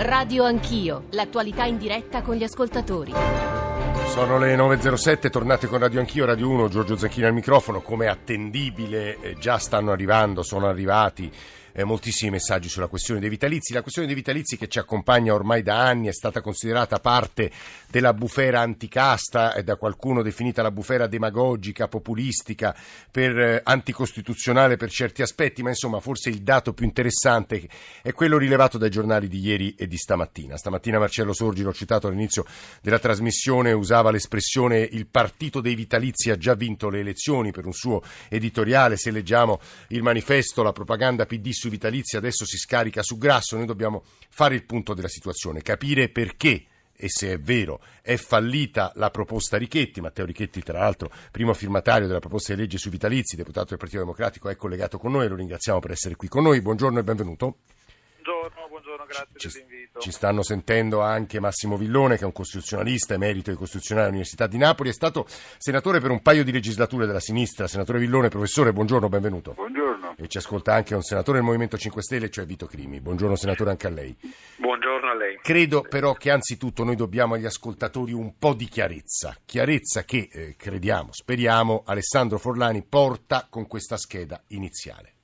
Radio Anch'io, l'attualità in diretta con gli ascoltatori. Sono le 9.07, tornate con Radio Anch'io, Radio 1, Giorgio Zanchini al microfono, come attendibile eh, già stanno arrivando, sono arrivati eh, moltissimi messaggi sulla questione dei vitalizi. La questione dei vitalizi che ci accompagna ormai da anni è stata considerata parte della bufera anticasta e da qualcuno definita la bufera demagogica, populistica, per, eh, anticostituzionale per certi aspetti, ma insomma forse il dato più interessante è quello rilevato dai giornali di ieri e di stamattina. Stamattina Marcello Sorgi, l'ho citato all'inizio della trasmissione, usava l'espressione il partito dei vitalizi ha già vinto le elezioni per un suo editoriale. Se leggiamo il manifesto, la propaganda PD su vitalizi adesso si scarica su grasso, noi dobbiamo fare il punto della situazione, capire perché e se è vero è fallita la proposta Richetti, Matteo Richetti tra l'altro primo firmatario della proposta di legge sui vitalizi, deputato del Partito Democratico, è collegato con noi, lo ringraziamo per essere qui con noi, buongiorno e benvenuto. Buongiorno, buongiorno, grazie ci, dell'invito. Ci stanno sentendo anche Massimo Villone, che è un costituzionalista emerito di Costituzionale all'Università di Napoli, è stato senatore per un paio di legislature della sinistra. Senatore Villone, professore, buongiorno, benvenuto. Buongiorno. E ci ascolta anche un senatore del Movimento 5 Stelle, cioè Vito Crimi. Buongiorno senatore anche a lei. Buongiorno a lei. Credo però che anzitutto noi dobbiamo agli ascoltatori un po' di chiarezza, chiarezza che eh, crediamo, speriamo, Alessandro Forlani porta con questa scheda iniziale.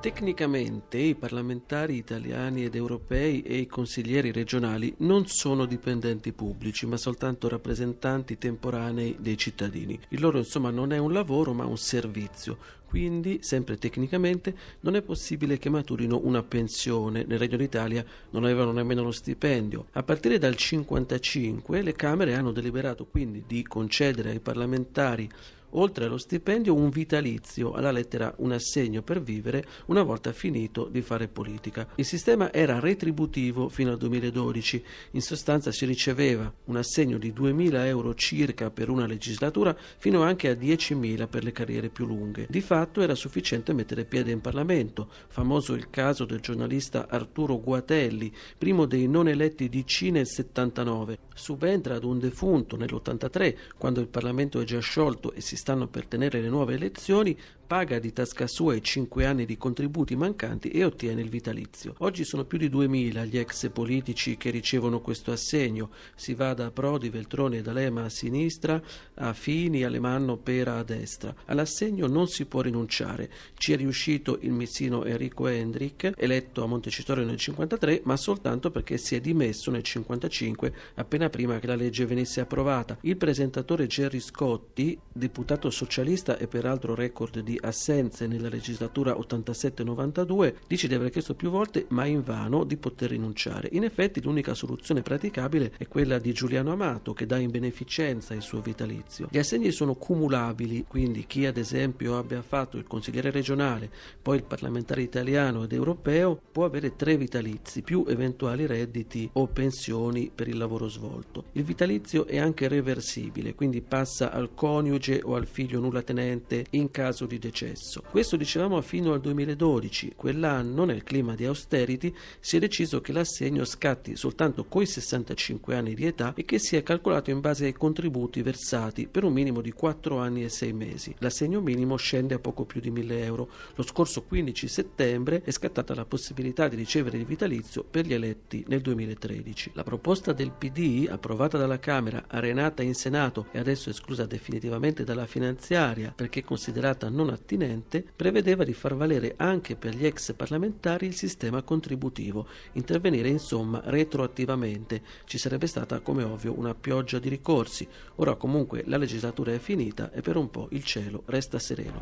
Tecnicamente i parlamentari italiani ed europei e i consiglieri regionali non sono dipendenti pubblici, ma soltanto rappresentanti temporanei dei cittadini. Il loro insomma non è un lavoro, ma un servizio. Quindi, sempre tecnicamente, non è possibile che maturino una pensione. Nel Regno d'Italia non avevano nemmeno lo stipendio. A partire dal 1955 le Camere hanno deliberato quindi di concedere ai parlamentari oltre allo stipendio un vitalizio, alla lettera un assegno per vivere una volta finito di fare politica. Il sistema era retributivo fino al 2012, in sostanza si riceveva un assegno di 2.000 euro circa per una legislatura fino anche a 10.000 per le carriere più lunghe. Di fatto era sufficiente mettere piede in Parlamento, famoso il caso del giornalista Arturo Guatelli, primo dei non eletti DC nel 79, subentra ad un defunto nell'83 quando il Parlamento è già sciolto e si stanno per tenere le nuove elezioni, paga di tasca sua i 5 anni di contributi mancanti e ottiene il vitalizio. Oggi sono più di 2000 gli ex politici che ricevono questo assegno. Si va da Prodi, Veltroni e D'Alema a sinistra, a Fini, Alemanno, Pera a destra. All'assegno non si può rinunciare. Ci è riuscito il missino Enrico Hendrick, eletto a Montecitorio nel 53, ma soltanto perché si è dimesso nel 55, appena prima che la legge venisse approvata. Il presentatore Gerry Scotti, deputato socialista e peraltro record di assenze nella legislatura 87-92, dice di aver chiesto più volte, ma invano, di poter rinunciare. In effetti l'unica soluzione praticabile è quella di Giuliano Amato, che dà in beneficenza il suo vitalizio. Gli assegni sono cumulabili, quindi chi ad esempio abbia fatto il consigliere regionale, poi il parlamentare italiano ed europeo, può avere tre vitalizi, più eventuali redditi o pensioni per il lavoro svolto. Il vitalizio è anche reversibile, quindi passa al coniuge o al figlio nulla tenente in caso di decesso. Questo dicevamo fino al 2012. Quell'anno, nel clima di austerity, si è deciso che l'assegno scatti soltanto coi 65 anni di età e che sia calcolato in base ai contributi versati per un minimo di 4 anni e 6 mesi. L'assegno minimo scende a poco più di 1000 euro. Lo scorso 15 settembre è scattata la possibilità di ricevere il vitalizio per gli eletti nel 2013. La proposta del PD, approvata dalla Camera, arenata in Senato e adesso esclusa definitivamente dalla finanziaria perché considerata non attinente, prevedeva di far valere anche per gli ex parlamentari il sistema contributivo, intervenire insomma retroattivamente. Ci sarebbe stata, come ovvio, una pioggia di ricorsi. Ora comunque la legislatura è finita e per un po' il cielo resta sereno.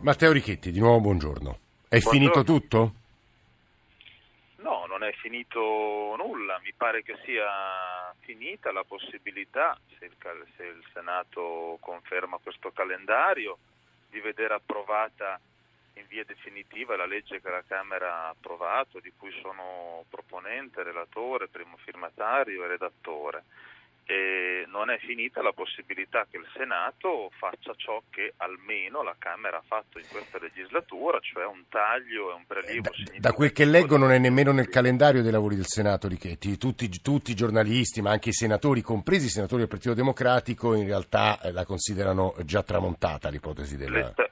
Matteo Richetti, di nuovo buongiorno. È Buongiorno. finito tutto? No, non è finito nulla, mi pare che sia finita la possibilità, se il, se il Senato conferma questo calendario, di vedere approvata in via definitiva la legge che la Camera ha approvato, di cui sono proponente, relatore, primo firmatario e redattore. E non è finita la possibilità che il Senato faccia ciò che almeno la Camera ha fatto in questa legislatura, cioè un taglio e un prelievo Da, significativo. da quel che leggo non è nemmeno nel calendario dei lavori del Senato, Richetti. Tutti, tutti i giornalisti, ma anche i senatori, compresi i senatori del Partito Democratico, in realtà eh, la considerano già tramontata l'ipotesi Le, del... sta- le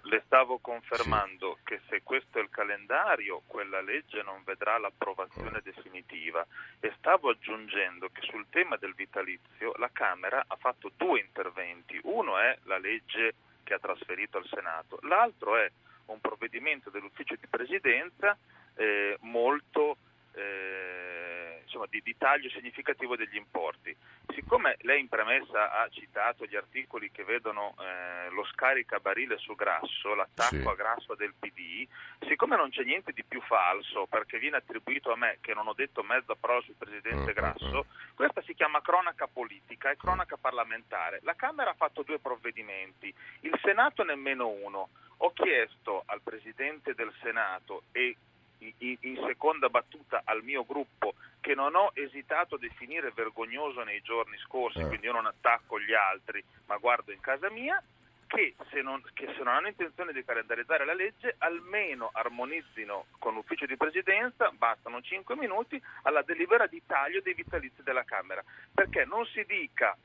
confermando sì. che se questo è il calendario, quella legge non vedrà l'approvazione definitiva e stavo aggiungendo che sul tema del vitalizio la Camera ha fatto due interventi. Uno è la legge che ha trasferito al Senato, l'altro è un provvedimento dell'ufficio di presidenza eh, molto eh, insomma, di, di, taglio significativo degli importi. Siccome lei in premessa ha citato gli articoli che vedono eh, lo scaricabarile su grasso, l'attacco sì. a grasso del PD, siccome non c'è niente di più falso perché viene attribuito a me che non ho detto mezza parola sul presidente mm, Grasso, mm, mm. questa si chiama cronaca politica e cronaca parlamentare. La Camera ha fatto due provvedimenti, il Senato nemmeno uno. Ho chiesto al Presidente del Senato e in seconda battuta al mio gruppo che non ho esitato a definire vergognoso nei giorni scorsi, eh. quindi io non attacco gli altri ma guardo in casa mia, che se, non, che se non hanno intenzione di calendarizzare la legge almeno armonizzino con l'ufficio di presidenza, bastano 5 minuti, alla delibera di taglio dei vitalizi della Camera, perché non si dica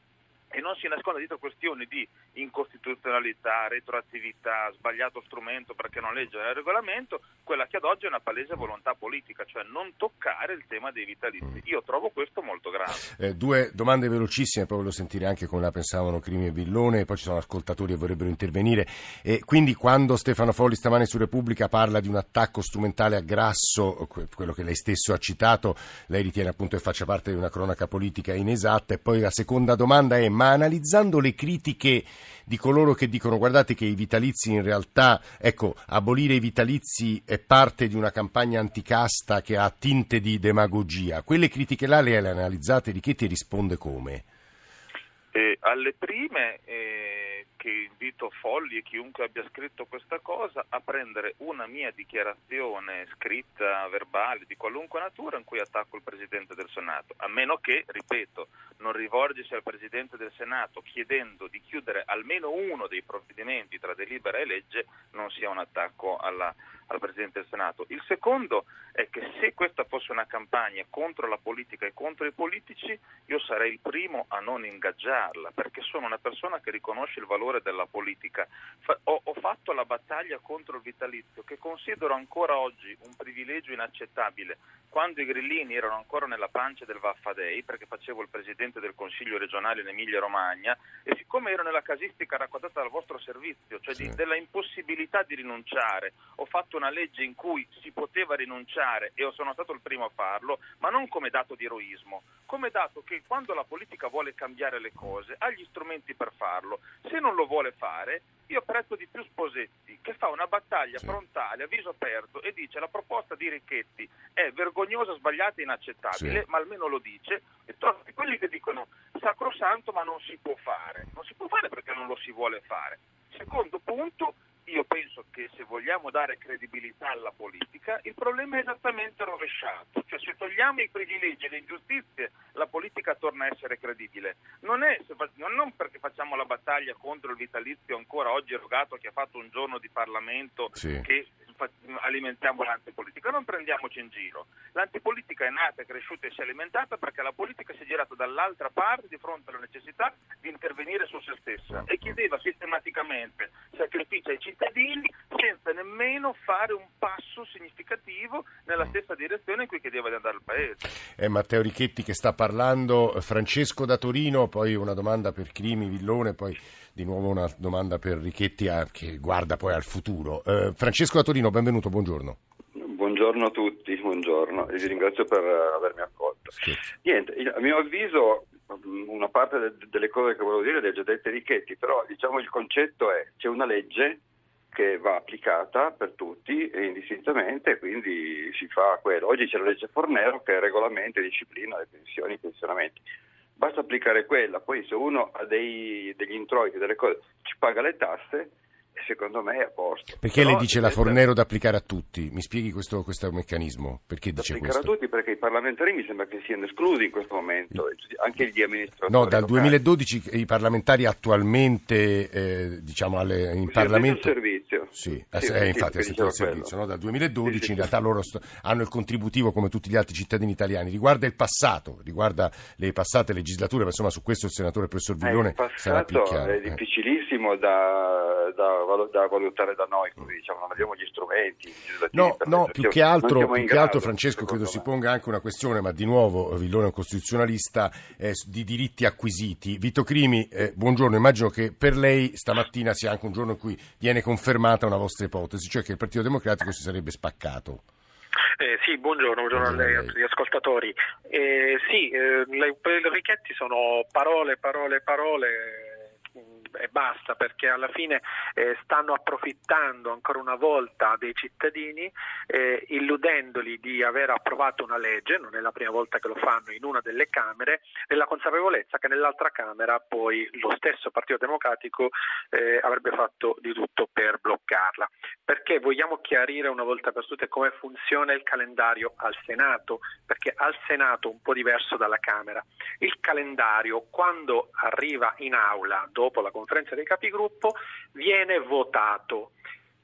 e non si nasconde dietro questioni di incostituzionalità, retroattività, sbagliato strumento perché non legge il regolamento, quella che ad oggi è una palese volontà politica, cioè non toccare il tema dei vitalizi. Io trovo questo molto grave. Eh, due domande velocissime, poi voglio sentire anche come la pensavano Crimi e Villone, poi ci sono ascoltatori che vorrebbero intervenire. E quindi quando Stefano Folli stamane su Repubblica parla di un attacco strumentale a Grasso, quello che lei stesso ha citato, lei ritiene appunto che faccia parte di una cronaca politica inesatta. E poi la seconda domanda è ma analizzando le critiche di coloro che dicono guardate che i vitalizi in realtà, ecco, abolire i vitalizi è parte di una campagna anticasta che ha tinte di demagogia, quelle critiche là le ha analizzate, Richetti risponde come? Eh, alle prime eh, che invito Folli e chiunque abbia scritto questa cosa a prendere una mia dichiarazione scritta, verbale, di qualunque natura in cui attacco il Presidente del Senato, a meno che, ripeto, non rivolgersi al Presidente del Senato chiedendo di chiudere almeno uno dei provvedimenti tra delibera e legge non sia un attacco alla, al Presidente del Senato. Il secondo è che se questa fosse una campagna contro la politica e contro i politici, io sarei il primo a non ingaggiarla, perché sono una persona che riconosce il valore della politica. Ho, ho fatto la battaglia contro il vitalizio, che considero ancora oggi un privilegio inaccettabile. Quando i grillini erano ancora nella pancia del Vaffadei, perché facevo il Presidente del Consiglio regionale in Emilia Romagna, e siccome ero nella casistica raccontata dal vostro servizio, cioè sì. di, della impossibilità di rinunciare, ho fatto una legge in cui si poteva rinunciare e sono stato il primo a farlo, ma non come dato di eroismo, come dato che quando la politica vuole cambiare le cose ha gli strumenti per farlo. Se non lo vuole fare, io apprezzo di più Sposetti che fa una battaglia sì. frontale a viso aperto e dice la proposta di Ricchetti è vergognosa, sbagliata e inaccettabile, sì. ma almeno lo dice, e trovi quelli che dicono sacrosanto ma non si può fare. Non si può fare perché non lo si vuole fare. Secondo punto, io penso che se vogliamo dare credibilità alla politica, il problema è esattamente rovesciato, cioè se togliamo i privilegi e le ingiustizie, la politica torna a essere credibile. Non, è, non perché facciamo la battaglia contro il vitalizio ancora oggi erogato a chi ha fatto un giorno di Parlamento sì. che alimentiamo l'antipolitica, non prendiamoci in giro. L'antipolitica è nata, è cresciuta e si è alimentata perché la politica si è girata dall'altra parte di fronte alla necessità di intervenire su se stessa e chiedeva sistematicamente sacrifici ai cittadini senza nemmeno fare un passo significativo nella stessa direzione in cui chiedeva di andare il Paese. È Matteo Richetti che sta parlando, Francesco da Torino, poi una domanda per Crimi, Villone, poi di nuovo una domanda per Richetti a, che guarda poi al futuro. Eh, Francesco da Torino, benvenuto, buongiorno. Buongiorno a tutti, buongiorno e vi ringrazio per avermi accolto. Sì. Niente, a mio avviso una parte delle cose che volevo dire le ha già dette Richetti, però diciamo il concetto è c'è una legge che va applicata per tutti e indistintamente, quindi si fa quello. Oggi c'è la legge Fornero che regolamenta e disciplina le pensioni e i pensionamenti basta applicare quella, poi se uno ha dei, degli introiti, delle cose, ci paga le tasse, secondo me è a posto. Perché Però, lei dice la Fornero da applicare a tutti? Mi spieghi questo, questo meccanismo? Perché dice applicare questo? a tutti perché i parlamentari mi sembra che siano esclusi in questo momento, anche gli amministratori. No, dal locali. 2012 i parlamentari attualmente, eh, diciamo, alle, in Parlamento... Sì, eh, sì eh, infatti sentito il servizio no? dal 2012, sì, sì, in realtà loro st- hanno il contributivo come tutti gli altri cittadini italiani. Riguarda il passato, riguarda le passate legislature, ma insomma su questo il senatore professor Villone eh, sarà più chiaro. È eh. difficilissimo da, da, da, valutare da noi, così, diciamo, non abbiamo gli strumenti. No, no più che altro, più che altro Francesco credo si ponga anche una questione, ma di nuovo Villone è un costituzionalista, eh, di diritti acquisiti. Vito Crimi, eh, buongiorno, immagino che per lei stamattina sia anche un giorno in cui viene confermata una vostra ipotesi, cioè che il Partito Democratico si sarebbe spaccato. Eh, sì, buongiorno, buongiorno a lei, agli ascoltatori. Eh, sì, eh, le, le Richetti sono parole, parole, parole e basta perché alla fine eh, stanno approfittando ancora una volta dei cittadini eh, illudendoli di aver approvato una legge, non è la prima volta che lo fanno in una delle Camere, nella consapevolezza che nell'altra Camera poi lo stesso Partito Democratico eh, avrebbe fatto di tutto per bloccarla. Perché vogliamo chiarire una volta per tutte come funziona il calendario al Senato, perché al Senato un po' diverso dalla Camera. Il calendario quando arriva in aula dopo la conferenza dei capigruppo viene votato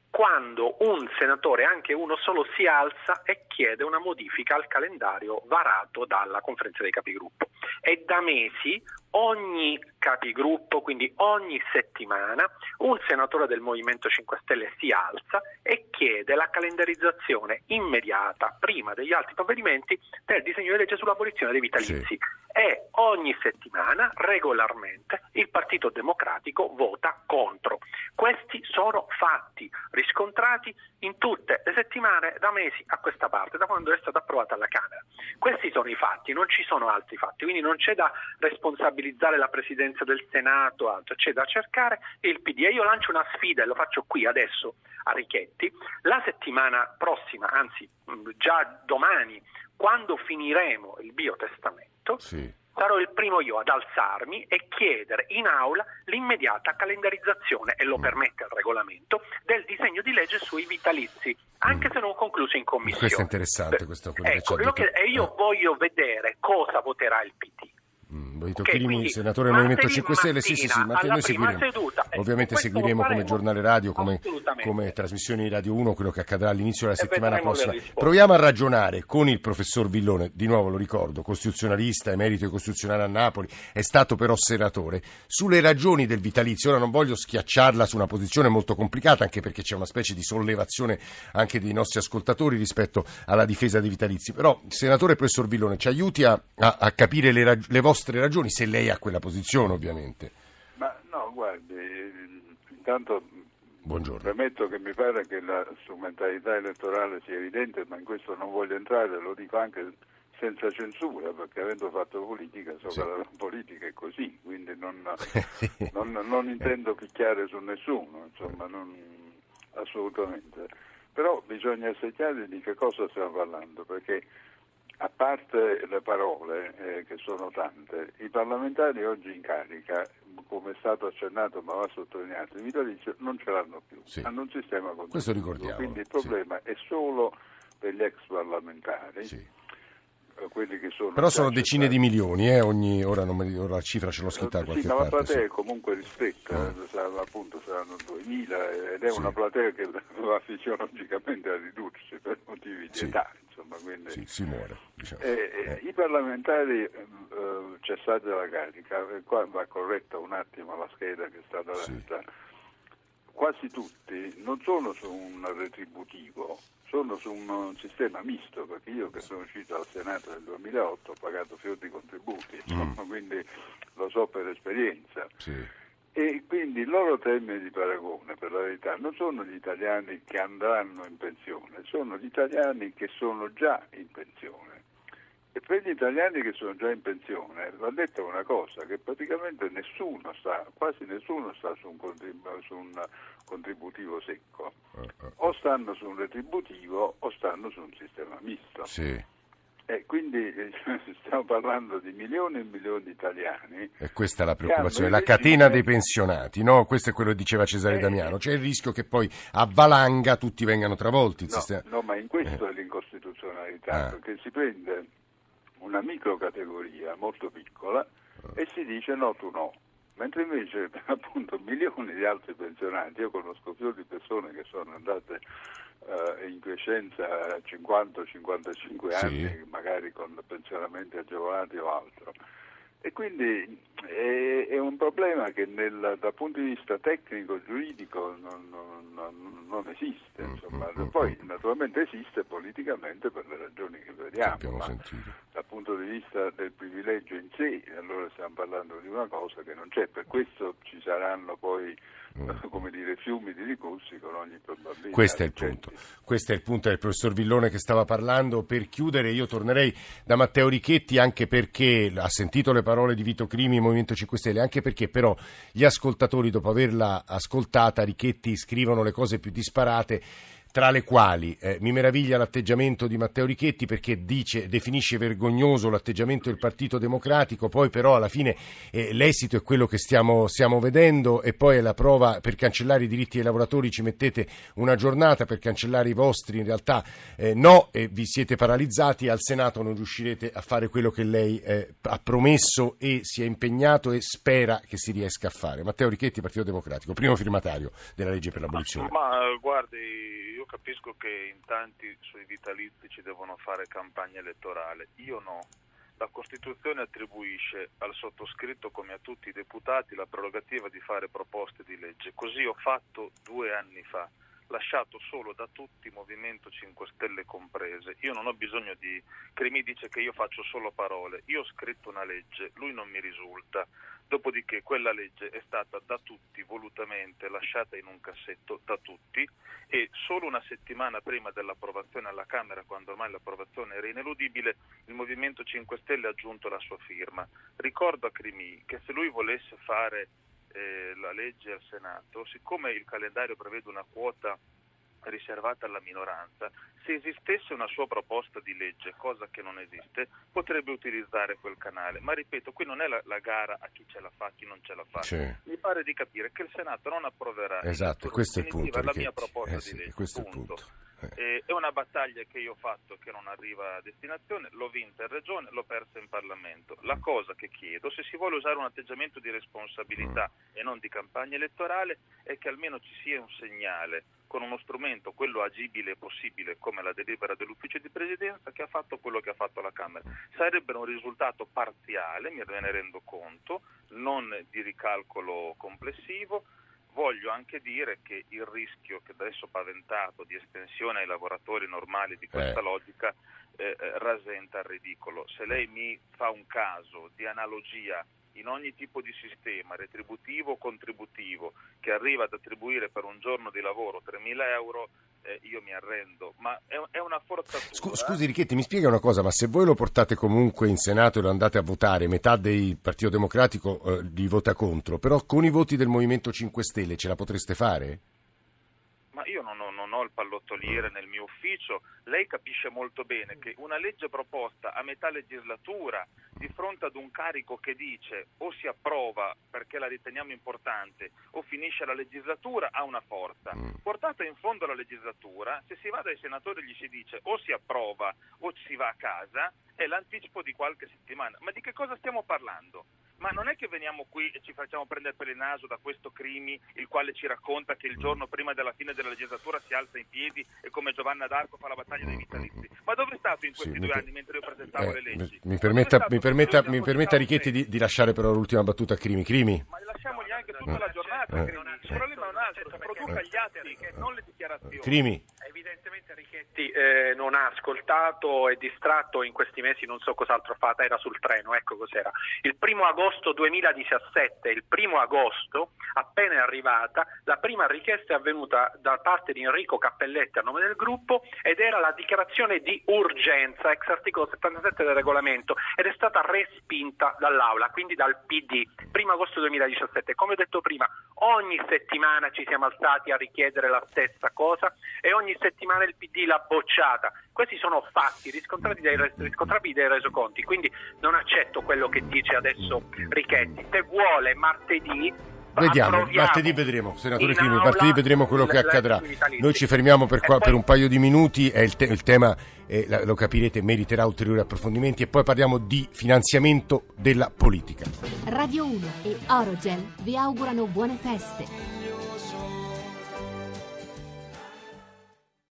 quando un senatore, anche uno solo, si alza e chiede una modifica al calendario varato dalla conferenza dei capigruppo. E da mesi ogni capigruppo, quindi ogni settimana, un senatore del Movimento 5 Stelle si alza e chiede la calendarizzazione immediata, prima degli altri provvedimenti, del disegno di legge sull'abolizione dei vitalizi. Sì. E ogni settimana, regolarmente, il Partito Democratico vota contro. Questi sono fatti riscontrati in tutte le settimane da mesi a questa parte, da quando è stata approvata alla Camera. Questi sono i fatti, non ci sono altri fatti, quindi non c'è da responsabilizzare la Presidenza del Senato, altro, c'è da cercare il PD. E io lancio una sfida e lo faccio qui adesso a Richetti. La settimana prossima, anzi già domani, quando finiremo il biotestamento, sì sarò il primo io ad alzarmi e chiedere in aula l'immediata calendarizzazione, e lo mm. permette il regolamento, del disegno di legge sui vitalizi, anche mm. se non concluso in commissione. Questo è interessante, questo ecco, che, e io eh. voglio vedere cosa voterà il PD. Vito okay, Crimi, senatore del Movimento 5 Stelle, sì, sì, sì, ma noi seguiremo. Seduta, Ovviamente seguiremo come giornale radio, come, come, trasmissioni di Radio 1, quello che accadrà all'inizio della settimana prossima. Proviamo a ragionare con il professor Villone, di nuovo lo ricordo, costituzionalista, emerito costituzionale a Napoli, è stato però senatore, sulle ragioni del vitalizio. Ora non voglio schiacciarla su una posizione molto complicata, anche perché c'è una specie di sollevazione anche dei nostri ascoltatori rispetto alla difesa dei vitalizi. Però, senatore professor Villone, ci aiuti a, a, a capire le, rag- le vostre ragioni ragioni, se lei ha quella posizione ovviamente. Ma no, guardi, intanto Buongiorno. premetto che mi pare che la strumentalità elettorale sia evidente, ma in questo non voglio entrare, lo dico anche senza censura, perché avendo fatto politica so sì. che la politica è così, quindi non, non, non intendo picchiare su nessuno, insomma, non, assolutamente. Però bisogna essere chiari di che cosa stiamo parlando, perché a parte le parole, eh, che sono tante, i parlamentari oggi in carica, come è stato accennato ma va sottolineato, i vitalizi non ce l'hanno più, sì. hanno un sistema contributivo. Questo ricordiamo. Quindi il problema sì. è solo per gli ex parlamentari. Sì sono Però sono decine di milioni, eh, ogni, ora, non mi, ora la cifra ce l'ho scritta da qualche sì, parte. la platea sì. comunque ristretta, eh. sarà, appunto saranno 2000 ed è sì. una platea che va fisiologicamente a ridursi per motivi di età. Insomma, quindi, sì, si muore. Diciamo. eh, eh. I parlamentari eh, cessati dalla carica, qua va corretta un attimo la scheda che è stata letta quasi tutti non sono su un retributivo, sono su un sistema misto, perché io che sono uscito al Senato nel 2008 ho pagato fior di contributi, mm. insomma, mm. quindi lo so per esperienza. Sì. E quindi il loro termine di paragone, per la verità, non sono gli italiani che andranno in pensione, sono gli italiani che sono già in pensione. E per gli italiani che sono già in pensione va detta una cosa, che praticamente nessuno sta, quasi nessuno sta su un, contribu- su un contributivo secco, eh, eh. o stanno su un retributivo o stanno su un sistema misto. Sì. E quindi stiamo parlando di milioni e milioni di italiani. E questa è la preoccupazione, la catena dei pensionati, no? Questo è quello che diceva Cesare eh, Damiano. C'è il rischio che poi a valanga tutti vengano travolti. No, sistema... no, ma in questo eh. è l'incostituzionalità, ah. perché si prende una microcategoria molto piccola e si dice no, tu no. mentre invece appunto milioni di altri pensionati, io conosco più di persone che sono andate uh, in quiescenza a 50-55 anni, sì. magari con pensionamenti agevolati o altro. E quindi è, è un problema che nel, dal punto di vista tecnico, giuridico non, non, non esiste. Mm, insomma. Mm, mm, Poi naturalmente esiste politicamente per le ragioni che vediamo, ma dal punto di vista del privilegio in sé, allora stiamo parlando di una cosa che non c'è. Per questo ci saranno poi come dire, fiumi di ricorsi con ogni probabilità. Questo è il punto. Questo è il punto del professor Villone che stava parlando. Per chiudere io tornerei da Matteo Richetti anche perché ha sentito le parole di Vito Crimi, Movimento 5 Stelle, anche perché però gli ascoltatori dopo averla ascoltata Richetti scrivono le cose più disparate tra le quali eh, mi meraviglia l'atteggiamento di Matteo Richetti perché dice, definisce vergognoso l'atteggiamento del Partito Democratico, poi però alla fine eh, l'esito è quello che stiamo, stiamo, vedendo e poi è la prova per cancellare i diritti dei lavoratori ci mettete una giornata, per cancellare i vostri in realtà eh, no e vi siete paralizzati, al Senato non riuscirete a fare quello che lei eh, ha promesso e si è impegnato e spera che si riesca a fare. Matteo Richetti, Partito Democratico, primo firmatario della legge per l'abolizione. Ma guardi capisco che in tanti sui vitalizi ci devono fare campagna elettorale, io no. La Costituzione attribuisce al sottoscritto come a tutti i deputati la prerogativa di fare proposte di legge. Così ho fatto due anni fa, lasciato solo da tutti, Movimento 5 Stelle comprese. Io non ho bisogno di... Crimi dice che io faccio solo parole. Io ho scritto una legge, lui non mi risulta. Dopodiché quella legge è stata da tutti volutamente lasciata in un cassetto da tutti e solo una settimana prima dell'approvazione alla Camera, quando ormai l'approvazione era ineludibile, il Movimento 5 Stelle ha aggiunto la sua firma. Ricordo a Crimi che se lui volesse fare eh, la legge al Senato, siccome il calendario prevede una quota riservata alla minoranza, se esistesse una sua proposta di legge, cosa che non esiste, potrebbe utilizzare quel canale. Ma ripeto, qui non è la, la gara a chi ce la fa, a chi non ce la fa. Sì. Mi pare di capire che il Senato non approverà esatto, questo è il punto, la mia proposta eh sì, di legge. Questo punto. è il punto. Eh. È una battaglia che io ho fatto che non arriva a destinazione, l'ho vinta in regione, l'ho persa in Parlamento. La cosa che chiedo, se si vuole usare un atteggiamento di responsabilità mm. e non di campagna elettorale, è che almeno ci sia un segnale con uno strumento, quello agibile e possibile come la delibera dell'ufficio di presidenza, che ha fatto quello che ha fatto la Camera. Sarebbe un risultato parziale, me ne rendo conto, non di ricalcolo complessivo, Voglio anche dire che il rischio che adesso paventato di estensione ai lavoratori normali di questa eh. logica eh, eh, rasenta il ridicolo. Se lei mi fa un caso di analogia in ogni tipo di sistema retributivo o contributivo che arriva ad attribuire per un giorno di lavoro 3.000 euro, eh, io mi arrendo, ma è, è una forzatura. Scusi Richetti, mi spiega una cosa, ma se voi lo portate comunque in Senato e lo andate a votare, metà del Partito Democratico eh, li vota contro, però con i voti del Movimento 5 Stelle ce la potreste fare? Ho, il pallottoliere nel mio ufficio, lei capisce molto bene che una legge proposta a metà legislatura di fronte ad un carico che dice o si approva perché la riteniamo importante o finisce la legislatura ha una forza. Mm. Portata in fondo alla legislatura, se si va dai senatori e gli si dice o si approva o si va a casa, è l'anticipo di qualche settimana. Ma di che cosa stiamo parlando? Ma non è che veniamo qui e ci facciamo prendere per il naso da questo Crimi, il quale ci racconta che il giorno prima della fine della legislatura si alza in piedi e come Giovanna d'Arco fa la battaglia dei vitalizi. Ma dove è stato in questi sì, due per... anni mentre io presentavo eh, le leggi? Mi permetta, mi permetta, mi permetta Richetti di, di, lasciare però l'ultima battuta a Crimi. Crimi. Ma lasciamogli anche tutta la giornata, eh. Il problema è un altro, produca gli atti, non le dichiarazioni. Crimi. Evidentemente Richetti eh, non ha ascoltato, è distratto in questi mesi, non so cos'altro fa, era sul treno, ecco cos'era. Il primo agosto 2017, il primo agosto, appena arrivata, la prima richiesta è avvenuta da parte di Enrico Cappelletti a nome del gruppo ed era la dichiarazione di urgenza, ex articolo 77 del regolamento, ed è stata respinta dall'Aula, quindi dal PD, primo agosto 2017. Come ho detto prima, ogni settimana ci siamo alzati a richiedere la stessa cosa e ogni settimana il PD l'ha bocciata. Questi sono fatti riscontrati dai, riscontrabili dai resoconti, quindi non accetto quello che dice adesso Richetti. Se vuole martedì vediamo, martedì vedremo, senatore Crimi, martedì vedremo quello che accadrà. Noi ci fermiamo per, qua, per un paio di minuti, il, te, il, tema, eh, lo capirete, meriterà ulteriori approfondimenti e poi parliamo di finanziamento della politica. Radio 1 e Orogel vi augurano buone feste.